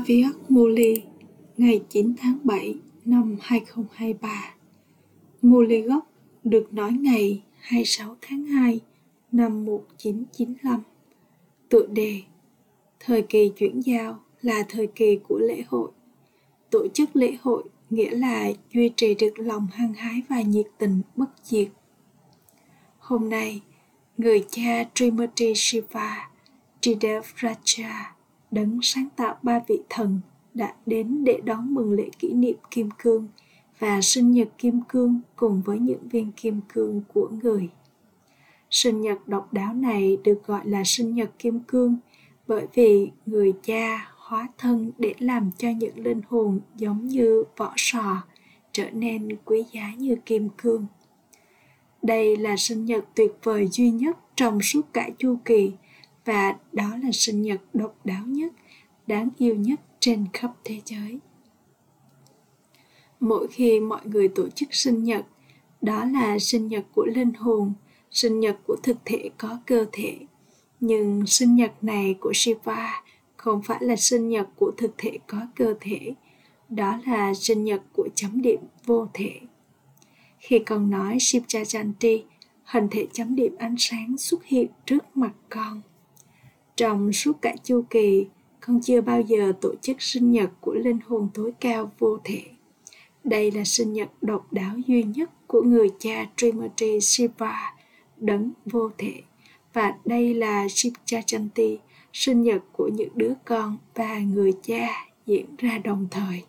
Javier Muli ngày 9 tháng 7 năm 2023 Muli gốc được nói ngày 26 tháng 2 năm 1995 Tựa đề Thời kỳ chuyển giao là thời kỳ của lễ hội. Tổ chức lễ hội nghĩa là duy trì được lòng hăng hái và nhiệt tình bất diệt. Hôm nay, người cha Trimurti Shiva Tridev Raja đấng sáng tạo ba vị thần đã đến để đón mừng lễ kỷ niệm kim cương và sinh nhật kim cương cùng với những viên kim cương của người. Sinh nhật độc đáo này được gọi là sinh nhật kim cương bởi vì người cha hóa thân để làm cho những linh hồn giống như vỏ sò trở nên quý giá như kim cương. Đây là sinh nhật tuyệt vời duy nhất trong suốt cả chu kỳ và đó là sinh nhật độc đáo nhất, đáng yêu nhất trên khắp thế giới. Mỗi khi mọi người tổ chức sinh nhật, đó là sinh nhật của linh hồn, sinh nhật của thực thể có cơ thể. Nhưng sinh nhật này của Shiva không phải là sinh nhật của thực thể có cơ thể, đó là sinh nhật của chấm điểm vô thể. Khi con nói Shiva Janti, hình thể chấm điểm ánh sáng xuất hiện trước mặt con. Trong suốt cả chu kỳ, con chưa bao giờ tổ chức sinh nhật của linh hồn tối cao vô thể. Đây là sinh nhật độc đáo duy nhất của người cha Trimurti Shiva, đấng vô thể. Và đây là Shivchanti, sinh nhật của những đứa con và người cha diễn ra đồng thời.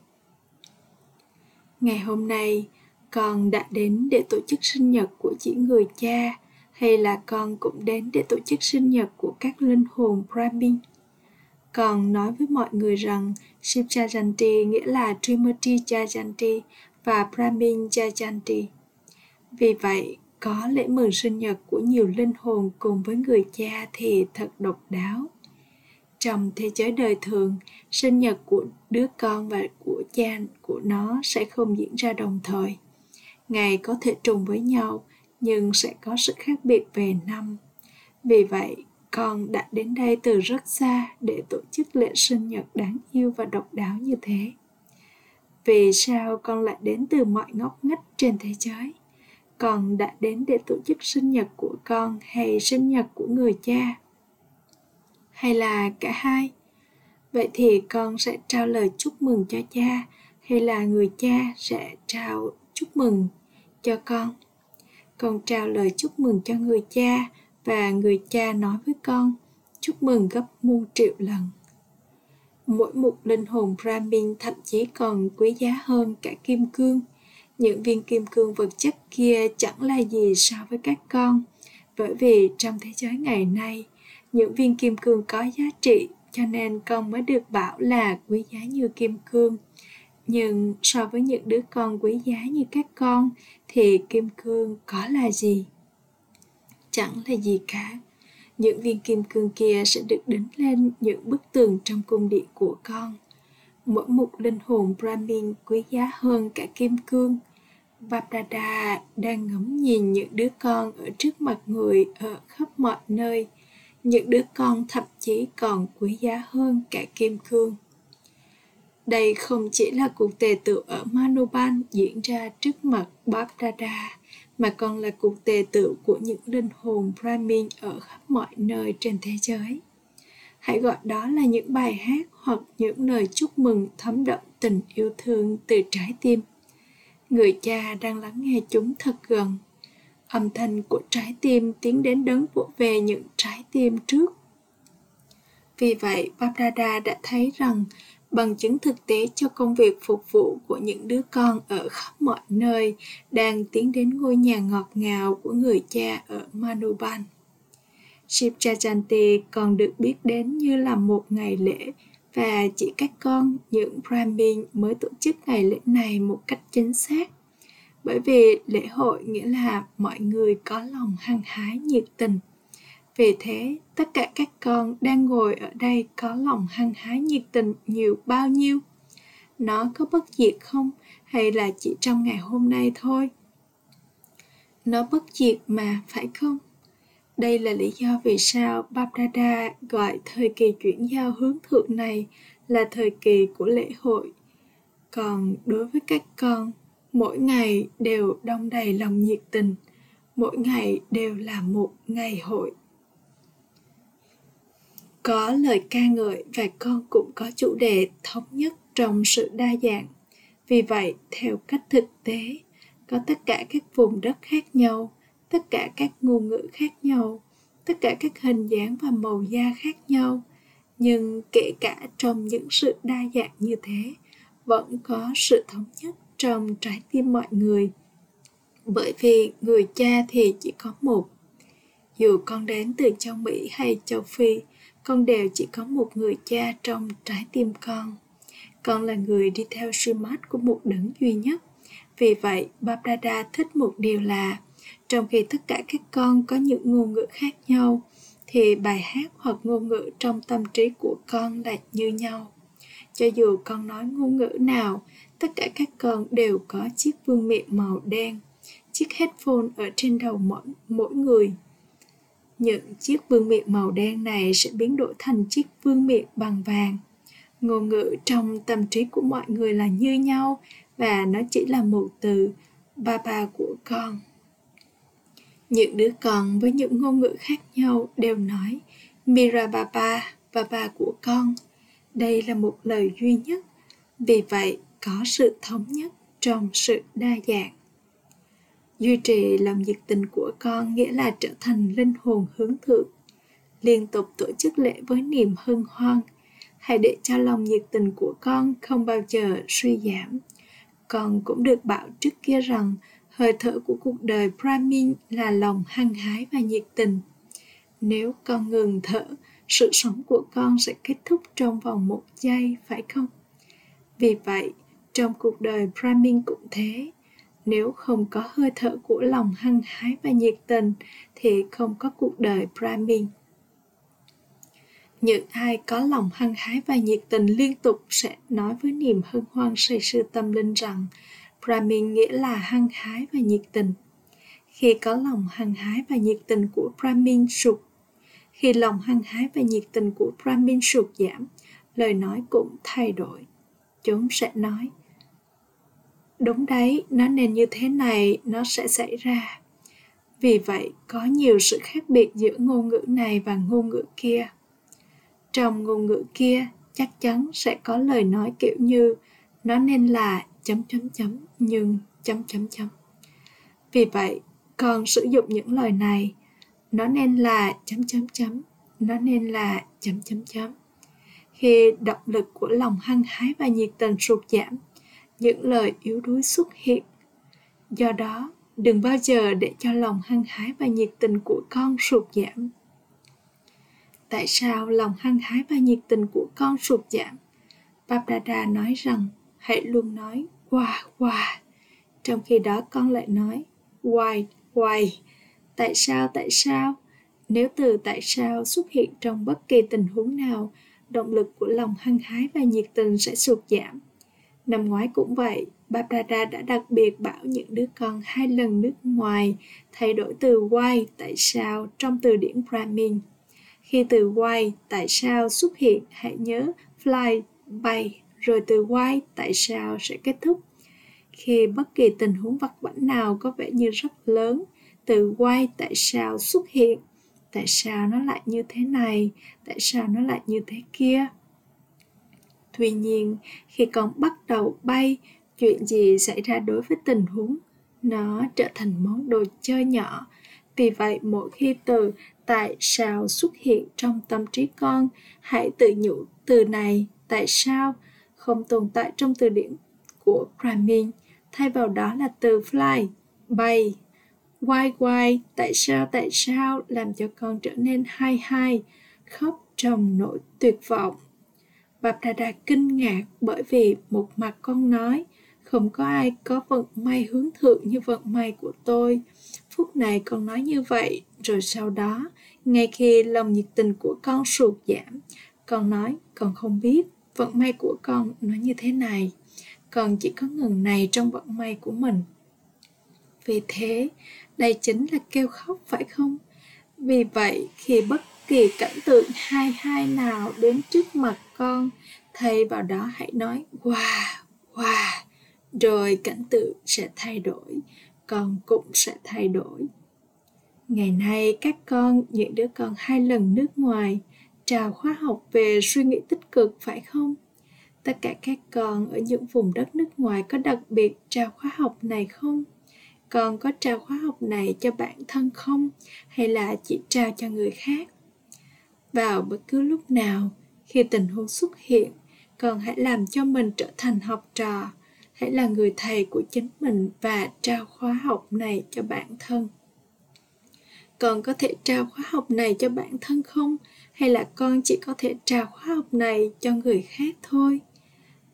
Ngày hôm nay, con đã đến để tổ chức sinh nhật của chỉ người cha hay là con cũng đến để tổ chức sinh nhật của các linh hồn Brahmin. Còn nói với mọi người rằng Shiv Jayanti nghĩa là Trimurti Jayanti và Brahmin Jayanti. Vì vậy, có lễ mừng sinh nhật của nhiều linh hồn cùng với người cha thì thật độc đáo. Trong thế giới đời thường, sinh nhật của đứa con và của cha của nó sẽ không diễn ra đồng thời. Ngày có thể trùng với nhau, nhưng sẽ có sự khác biệt về năm. Vì vậy, con đã đến đây từ rất xa để tổ chức lễ sinh nhật đáng yêu và độc đáo như thế. Vì sao con lại đến từ mọi ngóc ngách trên thế giới? Con đã đến để tổ chức sinh nhật của con hay sinh nhật của người cha? Hay là cả hai? Vậy thì con sẽ trao lời chúc mừng cho cha hay là người cha sẽ trao chúc mừng cho con? Con trao lời chúc mừng cho người cha và người cha nói với con, chúc mừng gấp muôn triệu lần. Mỗi một linh hồn brahmin thậm chí còn quý giá hơn cả kim cương. Những viên kim cương vật chất kia chẳng là gì so với các con. Bởi vì trong thế giới ngày nay, những viên kim cương có giá trị, cho nên con mới được bảo là quý giá như kim cương nhưng so với những đứa con quý giá như các con, thì kim cương có là gì? Chẳng là gì cả. Những viên kim cương kia sẽ được đính lên những bức tường trong cung điện của con. Mỗi một linh hồn brahmin quý giá hơn cả kim cương. Vapdada đang ngắm nhìn những đứa con ở trước mặt người ở khắp mọi nơi. Những đứa con thậm chí còn quý giá hơn cả kim cương đây không chỉ là cuộc tề tựu ở Manoban diễn ra trước mặt Bapdada, mà còn là cuộc tề tựu của những linh hồn Brahmin ở khắp mọi nơi trên thế giới. Hãy gọi đó là những bài hát hoặc những lời chúc mừng thấm đậm tình yêu thương từ trái tim. Người cha đang lắng nghe chúng thật gần. Âm thanh của trái tim tiến đến đấng vỗ về những trái tim trước. Vì vậy, Bapdada đã thấy rằng bằng chứng thực tế cho công việc phục vụ của những đứa con ở khắp mọi nơi đang tiến đến ngôi nhà ngọt ngào của người cha ở Manuban. Shiv Chajanti còn được biết đến như là một ngày lễ và chỉ các con những Brahmin mới tổ chức ngày lễ này một cách chính xác. Bởi vì lễ hội nghĩa là mọi người có lòng hăng hái nhiệt tình vì thế, tất cả các con đang ngồi ở đây có lòng hăng hái nhiệt tình nhiều bao nhiêu? Nó có bất diệt không hay là chỉ trong ngày hôm nay thôi? Nó bất diệt mà, phải không? Đây là lý do vì sao Babrada gọi thời kỳ chuyển giao hướng thượng này là thời kỳ của lễ hội. Còn đối với các con, mỗi ngày đều đông đầy lòng nhiệt tình, mỗi ngày đều là một ngày hội. Có lời ca ngợi và con cũng có chủ đề thống nhất trong sự đa dạng. Vì vậy, theo cách thực tế, có tất cả các vùng đất khác nhau, tất cả các ngôn ngữ khác nhau, tất cả các hình dáng và màu da khác nhau, nhưng kể cả trong những sự đa dạng như thế, vẫn có sự thống nhất trong trái tim mọi người. Bởi vì người cha thì chỉ có một. Dù con đến từ châu Mỹ hay châu Phi, con đều chỉ có một người cha trong trái tim con. Con là người đi theo sư mát của một đấng duy nhất. Vì vậy, babrada thích một điều là, trong khi tất cả các con có những ngôn ngữ khác nhau, thì bài hát hoặc ngôn ngữ trong tâm trí của con là như nhau. Cho dù con nói ngôn ngữ nào, tất cả các con đều có chiếc vương miệng màu đen, chiếc headphone ở trên đầu mỗi, mỗi người những chiếc vương miện màu đen này sẽ biến đổi thành chiếc vương miện bằng vàng. Ngôn ngữ trong tâm trí của mọi người là như nhau và nó chỉ là một từ ba ba của con. Những đứa con với những ngôn ngữ khác nhau đều nói Mira Baba, Baba của con. Đây là một lời duy nhất, vì vậy có sự thống nhất trong sự đa dạng. Duy trì lòng nhiệt tình của con nghĩa là trở thành linh hồn hướng thượng. Liên tục tổ chức lễ với niềm hân hoan. Hãy để cho lòng nhiệt tình của con không bao giờ suy giảm. Con cũng được bảo trước kia rằng hơi thở của cuộc đời Brahmin là lòng hăng hái và nhiệt tình. Nếu con ngừng thở, sự sống của con sẽ kết thúc trong vòng một giây, phải không? Vì vậy, trong cuộc đời Brahmin cũng thế, nếu không có hơi thở của lòng hăng hái và nhiệt tình thì không có cuộc đời Brahmin. Những ai có lòng hăng hái và nhiệt tình liên tục sẽ nói với niềm hân hoan say sưa tâm linh rằng Brahmin nghĩa là hăng hái và nhiệt tình. Khi có lòng hăng hái và nhiệt tình của Brahmin sụt, khi lòng hăng hái và nhiệt tình của Brahmin sụt giảm, lời nói cũng thay đổi. Chúng sẽ nói, đúng đấy, nó nên như thế này, nó sẽ xảy ra. Vì vậy, có nhiều sự khác biệt giữa ngôn ngữ này và ngôn ngữ kia. Trong ngôn ngữ kia, chắc chắn sẽ có lời nói kiểu như, nó nên là chấm chấm chấm, nhưng chấm chấm chấm. Vì vậy con sử dụng những lời này, nó nên là chấm chấm chấm, nó nên là chấm chấm chấm. Khi động lực của lòng hăng hái và nhiệt tình sụt giảm những lời yếu đuối xuất hiện. Do đó, đừng bao giờ để cho lòng hăng hái và nhiệt tình của con sụt giảm. Tại sao lòng hăng hái và nhiệt tình của con sụt giảm? Babdada nói rằng, hãy luôn nói, wow wow. Trong khi đó con lại nói, why why? Tại sao tại sao? Nếu từ tại sao xuất hiện trong bất kỳ tình huống nào, động lực của lòng hăng hái và nhiệt tình sẽ sụt giảm. Năm ngoái cũng vậy, Barbara đã đặc biệt bảo những đứa con hai lần nước ngoài thay đổi từ why tại sao trong từ điển Brahmin. Khi từ why tại sao xuất hiện, hãy nhớ fly bay rồi từ why tại sao sẽ kết thúc. Khi bất kỳ tình huống vặt vãnh nào có vẻ như rất lớn, từ why tại sao xuất hiện, tại sao nó lại như thế này, tại sao nó lại như thế kia Tuy nhiên, khi con bắt đầu bay, chuyện gì xảy ra đối với tình huống? Nó trở thành món đồ chơi nhỏ. Vì vậy, mỗi khi từ tại sao xuất hiện trong tâm trí con, hãy tự nhủ từ này tại sao không tồn tại trong từ điển của Brahmin. Thay vào đó là từ fly, bay. Why why, tại sao tại sao làm cho con trở nên hai hai, khóc trong nỗi tuyệt vọng. Bapdada kinh ngạc bởi vì một mặt con nói không có ai có vận may hướng thượng như vận may của tôi. Phút này con nói như vậy, rồi sau đó, ngay khi lòng nhiệt tình của con sụt giảm, con nói con không biết vận may của con nó như thế này. Con chỉ có ngừng này trong vận may của mình. Vì thế, đây chính là kêu khóc phải không? Vì vậy, khi bất kỳ cảnh tượng hai hai nào đến trước mặt con, thay vào đó hãy nói wow, wow, rồi cảnh tượng sẽ thay đổi, con cũng sẽ thay đổi. Ngày nay các con, những đứa con hai lần nước ngoài, trào khóa học về suy nghĩ tích cực phải không? Tất cả các con ở những vùng đất nước ngoài có đặc biệt chào khóa học này không? Con có trao khóa học này cho bản thân không hay là chỉ trao cho người khác? Vào bất cứ lúc nào, khi tình huống xuất hiện, còn hãy làm cho mình trở thành học trò, hãy là người thầy của chính mình và trao khóa học này cho bản thân. Con có thể trao khóa học này cho bản thân không? Hay là con chỉ có thể trao khóa học này cho người khác thôi?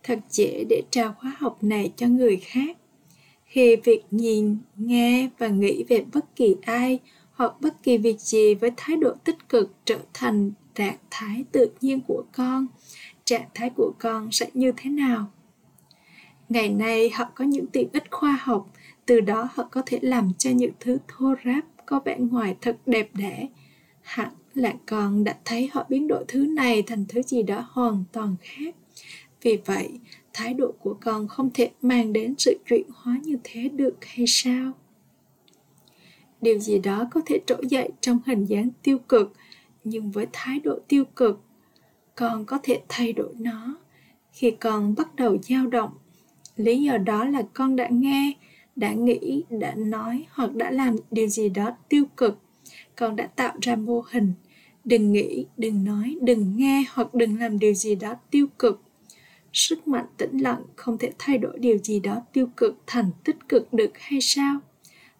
Thật dễ để trao khóa học này cho người khác khi việc nhìn nghe và nghĩ về bất kỳ ai hoặc bất kỳ việc gì với thái độ tích cực trở thành trạng thái tự nhiên của con, trạng thái của con sẽ như thế nào? Ngày nay, họ có những tiện ích khoa học, từ đó họ có thể làm cho những thứ thô ráp có vẻ ngoài thật đẹp đẽ. Hẳn là con đã thấy họ biến đổi thứ này thành thứ gì đó hoàn toàn khác. Vì vậy, thái độ của con không thể mang đến sự chuyển hóa như thế được hay sao? Điều gì đó có thể trỗi dậy trong hình dáng tiêu cực, nhưng với thái độ tiêu cực, con có thể thay đổi nó. Khi con bắt đầu dao động, lý do đó là con đã nghe, đã nghĩ, đã nói hoặc đã làm điều gì đó tiêu cực. Con đã tạo ra mô hình, đừng nghĩ, đừng nói, đừng nghe hoặc đừng làm điều gì đó tiêu cực. Sức mạnh tĩnh lặng không thể thay đổi điều gì đó tiêu cực thành tích cực được hay sao?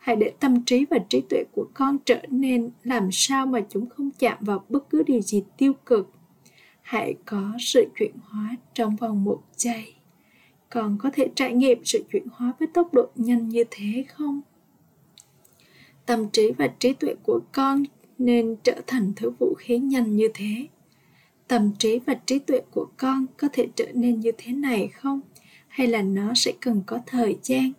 Hãy để tâm trí và trí tuệ của con trở nên làm sao mà chúng không chạm vào bất cứ điều gì tiêu cực. Hãy có sự chuyển hóa trong vòng một giây. Con có thể trải nghiệm sự chuyển hóa với tốc độ nhanh như thế không? Tâm trí và trí tuệ của con nên trở thành thứ vũ khí nhanh như thế. Tâm trí và trí tuệ của con có thể trở nên như thế này không? Hay là nó sẽ cần có thời gian?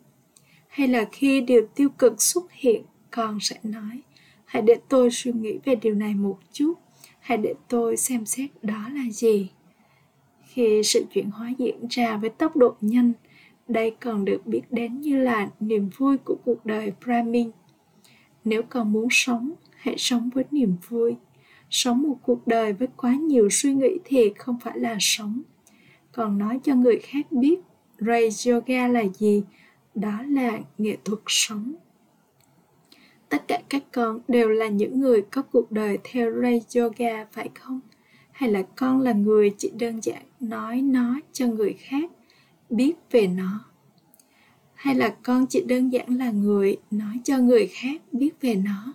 Hay là khi điều tiêu cực xuất hiện, con sẽ nói, hãy để tôi suy nghĩ về điều này một chút. Hãy để tôi xem xét đó là gì. Khi sự chuyển hóa diễn ra với tốc độ nhanh, đây còn được biết đến như là niềm vui của cuộc đời brahmin. Nếu con muốn sống, hãy sống với niềm vui. Sống một cuộc đời với quá nhiều suy nghĩ thì không phải là sống. Còn nói cho người khác biết ray yoga là gì? Đó là nghệ thuật sống tất cả các con đều là những người có cuộc đời theo ray yoga, phải không hay là con là người chỉ đơn giản nói nó cho người khác biết về nó hay là con chỉ đơn giản là người nói cho người khác biết về nó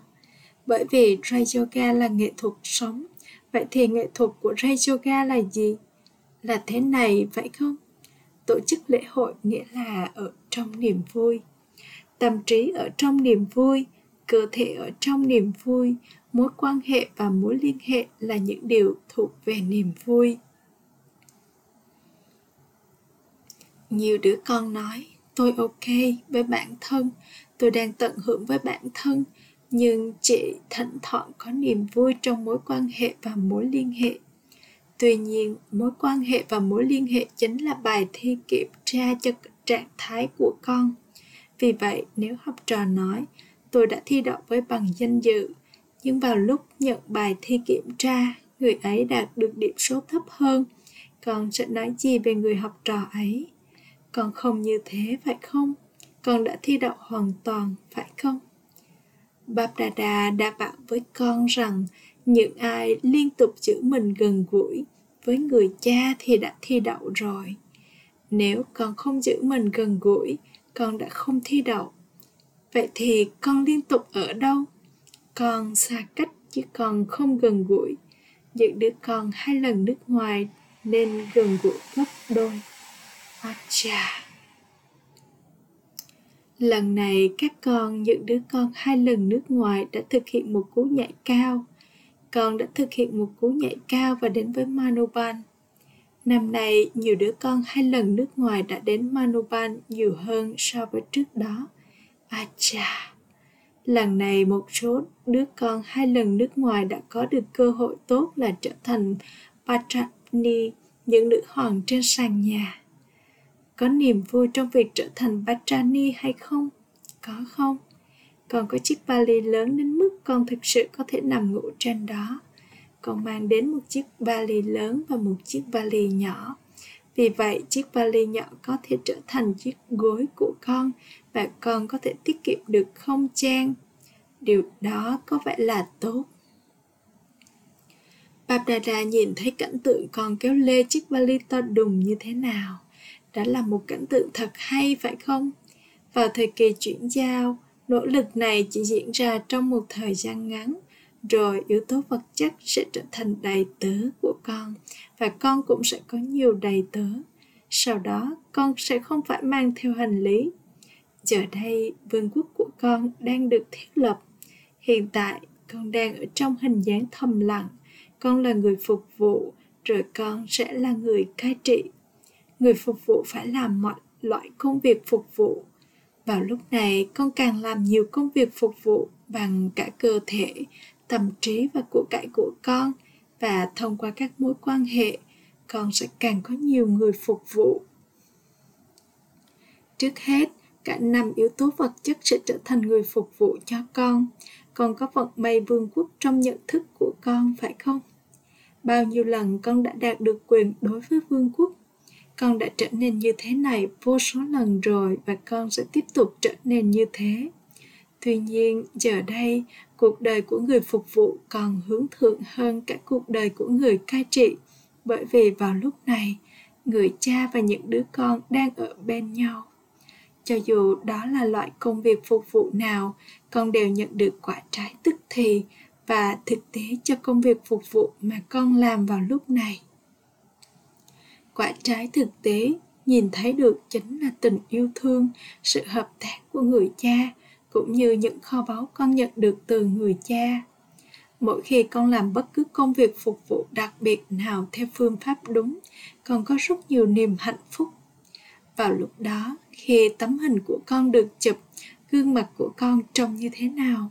bởi vì Ray Yoga là nghệ thuật sống. Vậy thì nghệ thuật của Ray Yoga là gì? Là thế này, phải không? Tổ chức lễ hội nghĩa là ở trong niềm vui. Tâm trí ở trong niềm vui, cơ thể ở trong niềm vui, mối quan hệ và mối liên hệ là những điều thuộc về niềm vui. Nhiều đứa con nói, tôi ok với bản thân, tôi đang tận hưởng với bản thân, nhưng chị thỉnh thoảng có niềm vui trong mối quan hệ và mối liên hệ tuy nhiên mối quan hệ và mối liên hệ chính là bài thi kiểm tra cho trạng thái của con. Vì vậy, nếu học trò nói, tôi đã thi đậu với bằng danh dự, nhưng vào lúc nhận bài thi kiểm tra, người ấy đạt được điểm số thấp hơn, con sẽ nói gì về người học trò ấy? Con không như thế, phải không? Con đã thi đậu hoàn toàn, phải không? Babdada đã bảo với con rằng những ai liên tục giữ mình gần gũi với người cha thì đã thi đậu rồi. Nếu con không giữ mình gần gũi, con đã không thi đậu. Vậy thì con liên tục ở đâu? Con xa cách chứ con không gần gũi. Những đứa con hai lần nước ngoài nên gần gũi gấp đôi. Acha. Lần này các con, những đứa con hai lần nước ngoài đã thực hiện một cú nhảy cao. Con đã thực hiện một cú nhảy cao và đến với Manoban. Năm nay, nhiều đứa con hai lần nước ngoài đã đến Manuban nhiều hơn so với trước đó. À chà! Lần này một số đứa con hai lần nước ngoài đã có được cơ hội tốt là trở thành Patrani, những nữ hoàng trên sàn nhà. Có niềm vui trong việc trở thành Patrani hay không? Có không? Còn có chiếc vali lớn đến mức con thực sự có thể nằm ngủ trên đó còn mang đến một chiếc vali lớn và một chiếc vali nhỏ. Vì vậy, chiếc vali nhỏ có thể trở thành chiếc gối của con và con có thể tiết kiệm được không gian. Điều đó có vẻ là tốt. Babdara nhìn thấy cảnh tượng con kéo lê chiếc vali to đùng như thế nào. Đó là một cảnh tượng thật hay phải không? Vào thời kỳ chuyển giao, nỗ lực này chỉ diễn ra trong một thời gian ngắn, rồi yếu tố vật chất sẽ trở thành đầy tớ của con và con cũng sẽ có nhiều đầy tớ. Sau đó, con sẽ không phải mang theo hành lý. Giờ đây, vương quốc của con đang được thiết lập. Hiện tại, con đang ở trong hình dáng thầm lặng. Con là người phục vụ, rồi con sẽ là người cai trị. Người phục vụ phải làm mọi loại công việc phục vụ. Vào lúc này, con càng làm nhiều công việc phục vụ bằng cả cơ thể, tâm trí và của cải của con và thông qua các mối quan hệ, con sẽ càng có nhiều người phục vụ. Trước hết, cả năm yếu tố vật chất sẽ trở thành người phục vụ cho con. Con có vận may vương quốc trong nhận thức của con, phải không? Bao nhiêu lần con đã đạt được quyền đối với vương quốc, con đã trở nên như thế này vô số lần rồi và con sẽ tiếp tục trở nên như thế tuy nhiên, giờ đây, cuộc đời của người phục vụ còn hướng thượng hơn cả cuộc đời của người cai trị. Bởi vì vào lúc này, người cha và những đứa con đang ở bên nhau. Cho dù đó là loại công việc phục vụ nào, con đều nhận được quả trái tức thì và thực tế cho công việc phục vụ mà con làm vào lúc này. Quả trái thực tế nhìn thấy được chính là tình yêu thương, sự hợp tác của người cha cũng như những kho báu con nhận được từ người cha. Mỗi khi con làm bất cứ công việc phục vụ đặc biệt nào theo phương pháp đúng, con có rất nhiều niềm hạnh phúc. Vào lúc đó, khi tấm hình của con được chụp, gương mặt của con trông như thế nào?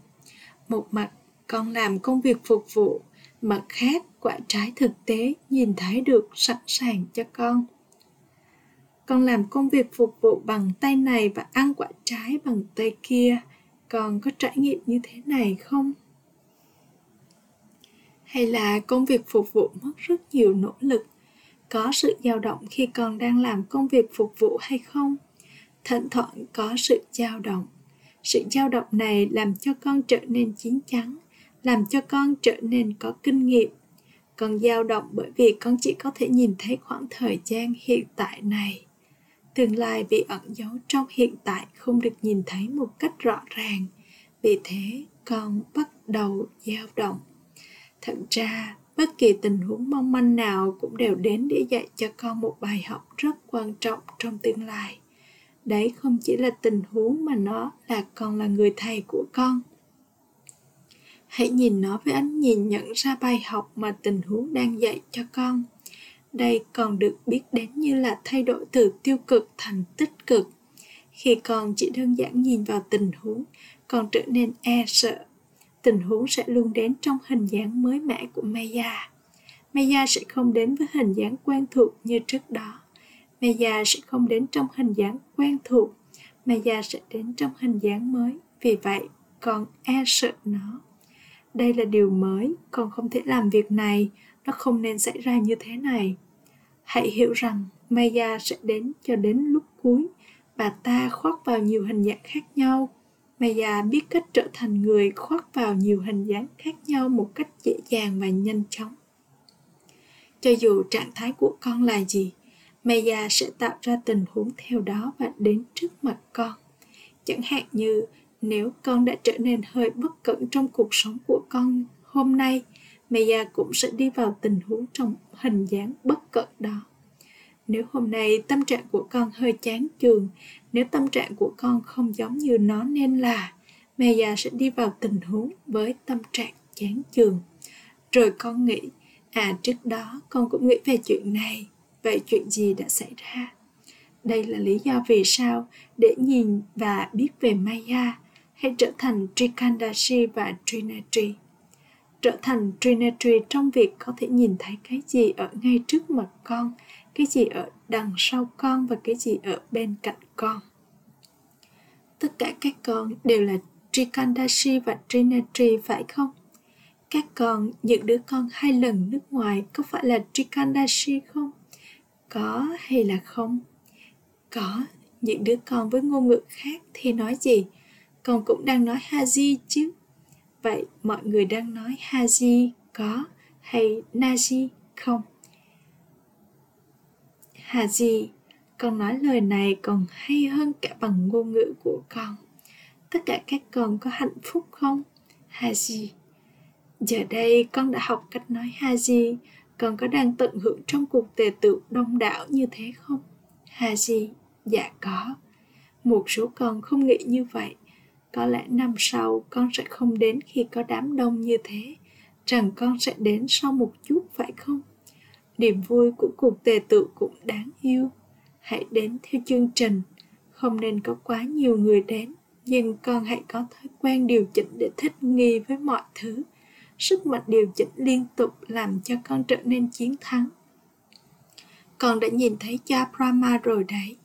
Một mặt, con làm công việc phục vụ, mặt khác, quả trái thực tế nhìn thấy được sẵn sàng cho con. Con làm công việc phục vụ bằng tay này và ăn quả trái bằng tay kia con có trải nghiệm như thế này không? Hay là công việc phục vụ mất rất nhiều nỗ lực? Có sự dao động khi con đang làm công việc phục vụ hay không? Thỉnh thoảng có sự dao động. Sự dao động này làm cho con trở nên chín chắn, làm cho con trở nên có kinh nghiệm. Con dao động bởi vì con chỉ có thể nhìn thấy khoảng thời gian hiện tại này tương lai bị ẩn giấu trong hiện tại không được nhìn thấy một cách rõ ràng. Vì thế, con bắt đầu dao động. Thật ra, bất kỳ tình huống mong manh nào cũng đều đến để dạy cho con một bài học rất quan trọng trong tương lai. Đấy không chỉ là tình huống mà nó là còn là người thầy của con. Hãy nhìn nó với ánh nhìn nhận ra bài học mà tình huống đang dạy cho con đây còn được biết đến như là thay đổi từ tiêu cực thành tích cực khi con chỉ đơn giản nhìn vào tình huống con trở nên e sợ tình huống sẽ luôn đến trong hình dáng mới mẻ của Maya. Maya sẽ không đến với hình dáng quen thuộc như trước đó. Maya sẽ không đến trong hình dáng quen thuộc. Maya sẽ đến trong hình dáng mới. Vì vậy, con e sợ nó. Đây là điều mới, con không thể làm việc này, nó không nên xảy ra như thế này. Hãy hiểu rằng Maya sẽ đến cho đến lúc cuối, bà ta khoác vào nhiều hình dạng khác nhau Maya biết cách trở thành người khoác vào nhiều hình dáng khác nhau một cách dễ dàng và nhanh chóng. Cho dù trạng thái của con là gì, Maya sẽ tạo ra tình huống theo đó và đến trước mặt con. Chẳng hạn như nếu con đã trở nên hơi bất cẩn trong cuộc sống của con hôm nay, Maya cũng sẽ đi vào tình huống trong hình dáng bất cẩn đó. Nếu hôm nay tâm trạng của con hơi chán chường, nếu tâm trạng của con không giống như nó nên là, Maya sẽ đi vào tình huống với tâm trạng chán chường. Rồi con nghĩ, à trước đó con cũng nghĩ về chuyện này, vậy chuyện gì đã xảy ra? Đây là lý do vì sao để nhìn và biết về Maya, hãy trở thành Trikandashi và Trinatri. Trở thành Trinatri trong việc có thể nhìn thấy cái gì ở ngay trước mặt con, cái gì ở đằng sau con và cái gì ở bên cạnh con. Tất cả các con đều là Trikandashi và Trinatri phải không? Các con, những đứa con hai lần nước ngoài có phải là Trikandashi không? Có hay là không? Có, những đứa con với ngôn ngữ khác thì nói gì? Con cũng đang nói Haji chứ. Vậy mọi người đang nói Haji có hay Naji không? Haji, con nói lời này còn hay hơn cả bằng ngôn ngữ của con. Tất cả các con có hạnh phúc không? Haji, giờ đây con đã học cách nói Haji, con có đang tận hưởng trong cuộc tề tựu đông đảo như thế không? Haji, dạ có. Một số con không nghĩ như vậy có lẽ năm sau con sẽ không đến khi có đám đông như thế. Rằng con sẽ đến sau một chút phải không? Niềm vui của cuộc tề tự cũng đáng yêu. Hãy đến theo chương trình. Không nên có quá nhiều người đến, nhưng con hãy có thói quen điều chỉnh để thích nghi với mọi thứ. Sức mạnh điều chỉnh liên tục làm cho con trở nên chiến thắng. Con đã nhìn thấy cha Brahma rồi đấy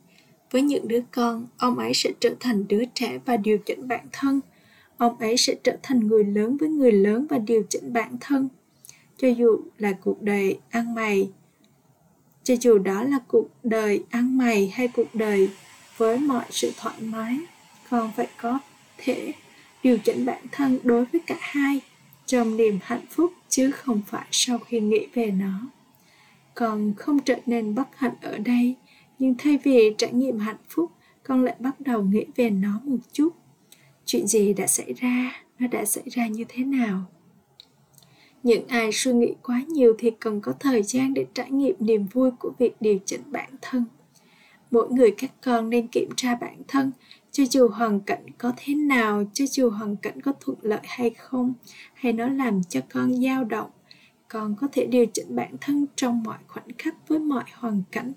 với những đứa con, ông ấy sẽ trở thành đứa trẻ và điều chỉnh bản thân. Ông ấy sẽ trở thành người lớn với người lớn và điều chỉnh bản thân. Cho dù là cuộc đời ăn mày, cho dù đó là cuộc đời ăn mày hay cuộc đời với mọi sự thoải mái, con phải có thể điều chỉnh bản thân đối với cả hai trong niềm hạnh phúc chứ không phải sau khi nghĩ về nó. Còn không trở nên bất hạnh ở đây nhưng thay vì trải nghiệm hạnh phúc, con lại bắt đầu nghĩ về nó một chút. Chuyện gì đã xảy ra, nó đã xảy ra như thế nào? Những ai suy nghĩ quá nhiều thì cần có thời gian để trải nghiệm niềm vui của việc điều chỉnh bản thân. Mỗi người các con nên kiểm tra bản thân, cho dù hoàn cảnh có thế nào, cho dù hoàn cảnh có thuận lợi hay không, hay nó làm cho con dao động, con có thể điều chỉnh bản thân trong mọi khoảnh khắc với mọi hoàn cảnh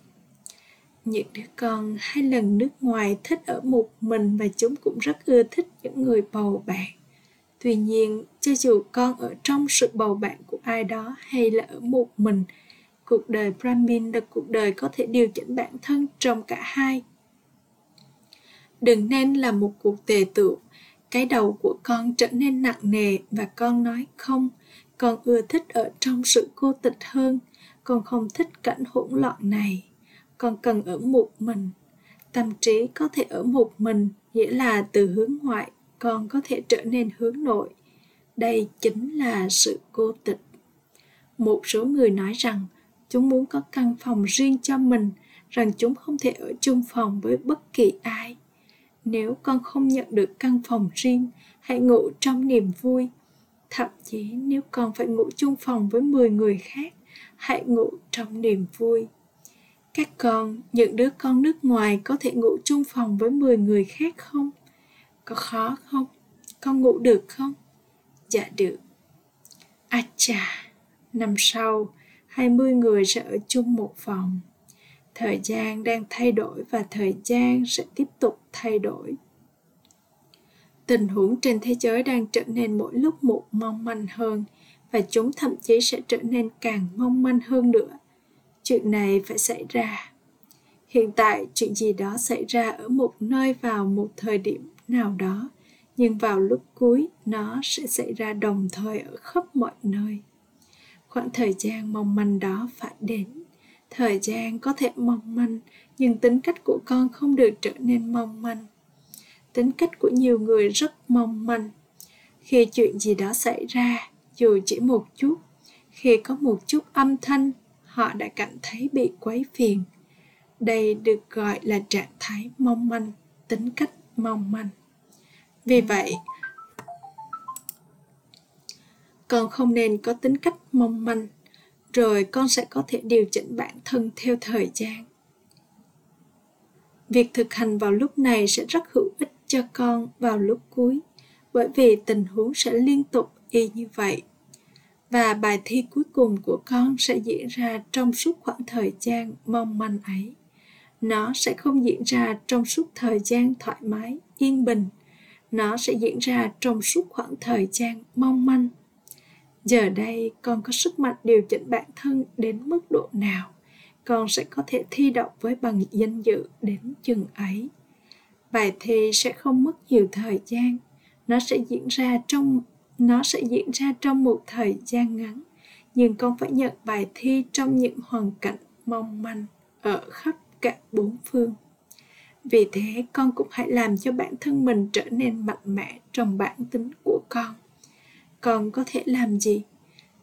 những đứa con hai lần nước ngoài thích ở một mình và chúng cũng rất ưa thích những người bầu bạn. Tuy nhiên, cho dù con ở trong sự bầu bạn của ai đó hay là ở một mình, cuộc đời brahmin là cuộc đời có thể điều chỉnh bản thân trong cả hai. Đừng nên là một cuộc tề tựu. Cái đầu của con trở nên nặng nề và con nói không. Con ưa thích ở trong sự cô tịch hơn. Con không thích cảnh hỗn loạn này còn cần ở một mình. Tâm trí có thể ở một mình, nghĩa là từ hướng ngoại con có thể trở nên hướng nội. Đây chính là sự cô tịch. Một số người nói rằng chúng muốn có căn phòng riêng cho mình, rằng chúng không thể ở chung phòng với bất kỳ ai. Nếu con không nhận được căn phòng riêng, hãy ngủ trong niềm vui. Thậm chí nếu con phải ngủ chung phòng với 10 người khác, hãy ngủ trong niềm vui các con, những đứa con nước ngoài có thể ngủ chung phòng với 10 người khác không? Có khó không? Con ngủ được không? Dạ được. À chà, năm sau, 20 người sẽ ở chung một phòng. Thời gian đang thay đổi và thời gian sẽ tiếp tục thay đổi. Tình huống trên thế giới đang trở nên mỗi lúc một mong manh hơn và chúng thậm chí sẽ trở nên càng mong manh hơn nữa chuyện này phải xảy ra. Hiện tại, chuyện gì đó xảy ra ở một nơi vào một thời điểm nào đó, nhưng vào lúc cuối, nó sẽ xảy ra đồng thời ở khắp mọi nơi. Khoảng thời gian mong manh đó phải đến. Thời gian có thể mong manh, nhưng tính cách của con không được trở nên mong manh. Tính cách của nhiều người rất mong manh. Khi chuyện gì đó xảy ra, dù chỉ một chút, khi có một chút âm thanh họ đã cảm thấy bị quấy phiền. Đây được gọi là trạng thái mong manh tính cách mong manh. Vì vậy con không nên có tính cách mong manh rồi con sẽ có thể điều chỉnh bản thân theo thời gian. Việc thực hành vào lúc này sẽ rất hữu ích cho con vào lúc cuối bởi vì tình huống sẽ liên tục y như vậy và bài thi cuối cùng của con sẽ diễn ra trong suốt khoảng thời gian mong manh ấy. Nó sẽ không diễn ra trong suốt thời gian thoải mái, yên bình. Nó sẽ diễn ra trong suốt khoảng thời gian mong manh. Giờ đây, con có sức mạnh điều chỉnh bản thân đến mức độ nào, con sẽ có thể thi đậu với bằng danh dự đến chừng ấy. Bài thi sẽ không mất nhiều thời gian. Nó sẽ diễn ra trong nó sẽ diễn ra trong một thời gian ngắn, nhưng con phải nhận bài thi trong những hoàn cảnh mong manh ở khắp cả bốn phương. Vì thế, con cũng hãy làm cho bản thân mình trở nên mạnh mẽ trong bản tính của con. Con có thể làm gì?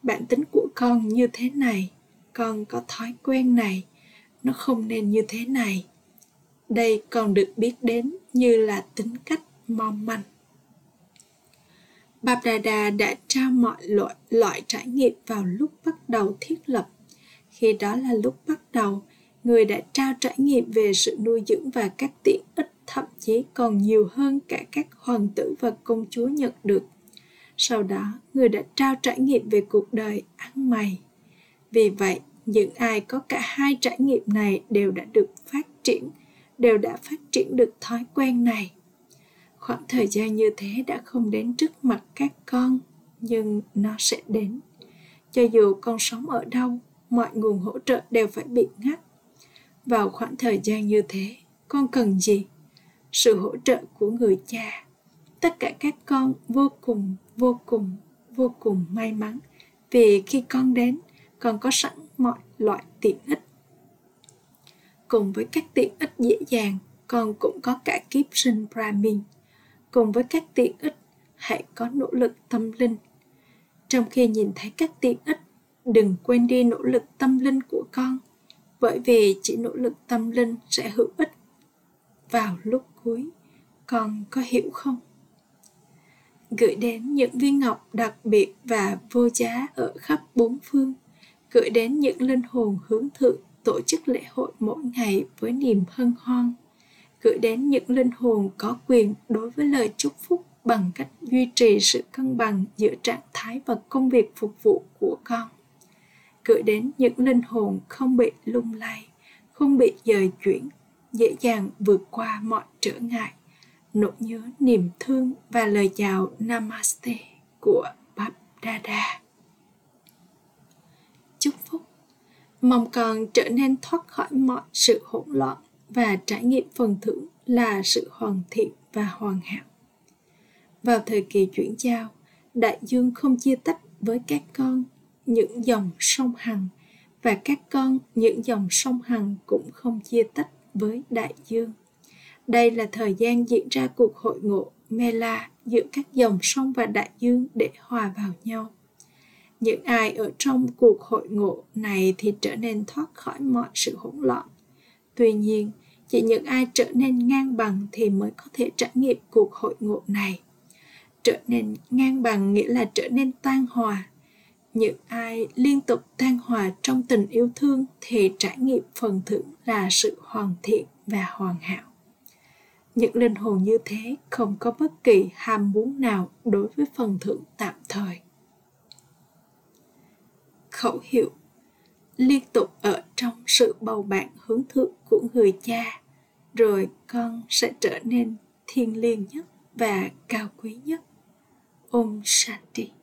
Bản tính của con như thế này, con có thói quen này, nó không nên như thế này. Đây còn được biết đến như là tính cách mong manh. Babdada đã trao mọi loại, loại trải nghiệm vào lúc bắt đầu thiết lập. Khi đó là lúc bắt đầu, người đã trao trải nghiệm về sự nuôi dưỡng và các tiện ích thậm chí còn nhiều hơn cả các hoàng tử và công chúa nhận được. Sau đó, người đã trao trải nghiệm về cuộc đời ăn mày. Vì vậy, những ai có cả hai trải nghiệm này đều đã được phát triển, đều đã phát triển được thói quen này khoảng thời gian như thế đã không đến trước mặt các con, nhưng nó sẽ đến. Cho dù con sống ở đâu, mọi nguồn hỗ trợ đều phải bị ngắt. Vào khoảng thời gian như thế, con cần gì? Sự hỗ trợ của người cha. Tất cả các con vô cùng vô cùng vô cùng may mắn vì khi con đến, con có sẵn mọi loại tiện ích. Cùng với các tiện ích dễ dàng, con cũng có cả kiếp sinh brahmin cùng với các tiện ích, hãy có nỗ lực tâm linh. Trong khi nhìn thấy các tiện ích, đừng quên đi nỗ lực tâm linh của con, bởi vì chỉ nỗ lực tâm linh sẽ hữu ích. Vào lúc cuối, con có hiểu không? Gửi đến những viên ngọc đặc biệt và vô giá ở khắp bốn phương. Gửi đến những linh hồn hướng thượng tổ chức lễ hội mỗi ngày với niềm hân hoan gửi đến những linh hồn có quyền đối với lời chúc phúc bằng cách duy trì sự cân bằng giữa trạng thái và công việc phục vụ của con. Gửi đến những linh hồn không bị lung lay, không bị dời chuyển, dễ dàng vượt qua mọi trở ngại. Nỗi nhớ, niềm thương và lời chào namaste của Bab Dada. Chúc phúc. Mong con trở nên thoát khỏi mọi sự hỗn loạn và trải nghiệm phần thưởng là sự hoàn thiện và hoàn hảo. Vào thời kỳ chuyển giao, đại dương không chia tách với các con những dòng sông Hằng và các con những dòng sông Hằng cũng không chia tách với đại dương. Đây là thời gian diễn ra cuộc hội ngộ Mela giữa các dòng sông và đại dương để hòa vào nhau. Những ai ở trong cuộc hội ngộ này thì trở nên thoát khỏi mọi sự hỗn loạn Tuy nhiên, chỉ những ai trở nên ngang bằng thì mới có thể trải nghiệm cuộc hội ngộ này. Trở nên ngang bằng nghĩa là trở nên tan hòa. Những ai liên tục tan hòa trong tình yêu thương thì trải nghiệm phần thưởng là sự hoàn thiện và hoàn hảo. Những linh hồn như thế không có bất kỳ ham muốn nào đối với phần thưởng tạm thời. Khẩu hiệu liên tục ở trong sự bầu bạn hướng thượng của người cha, rồi con sẽ trở nên thiêng liêng nhất và cao quý nhất. Om shanti.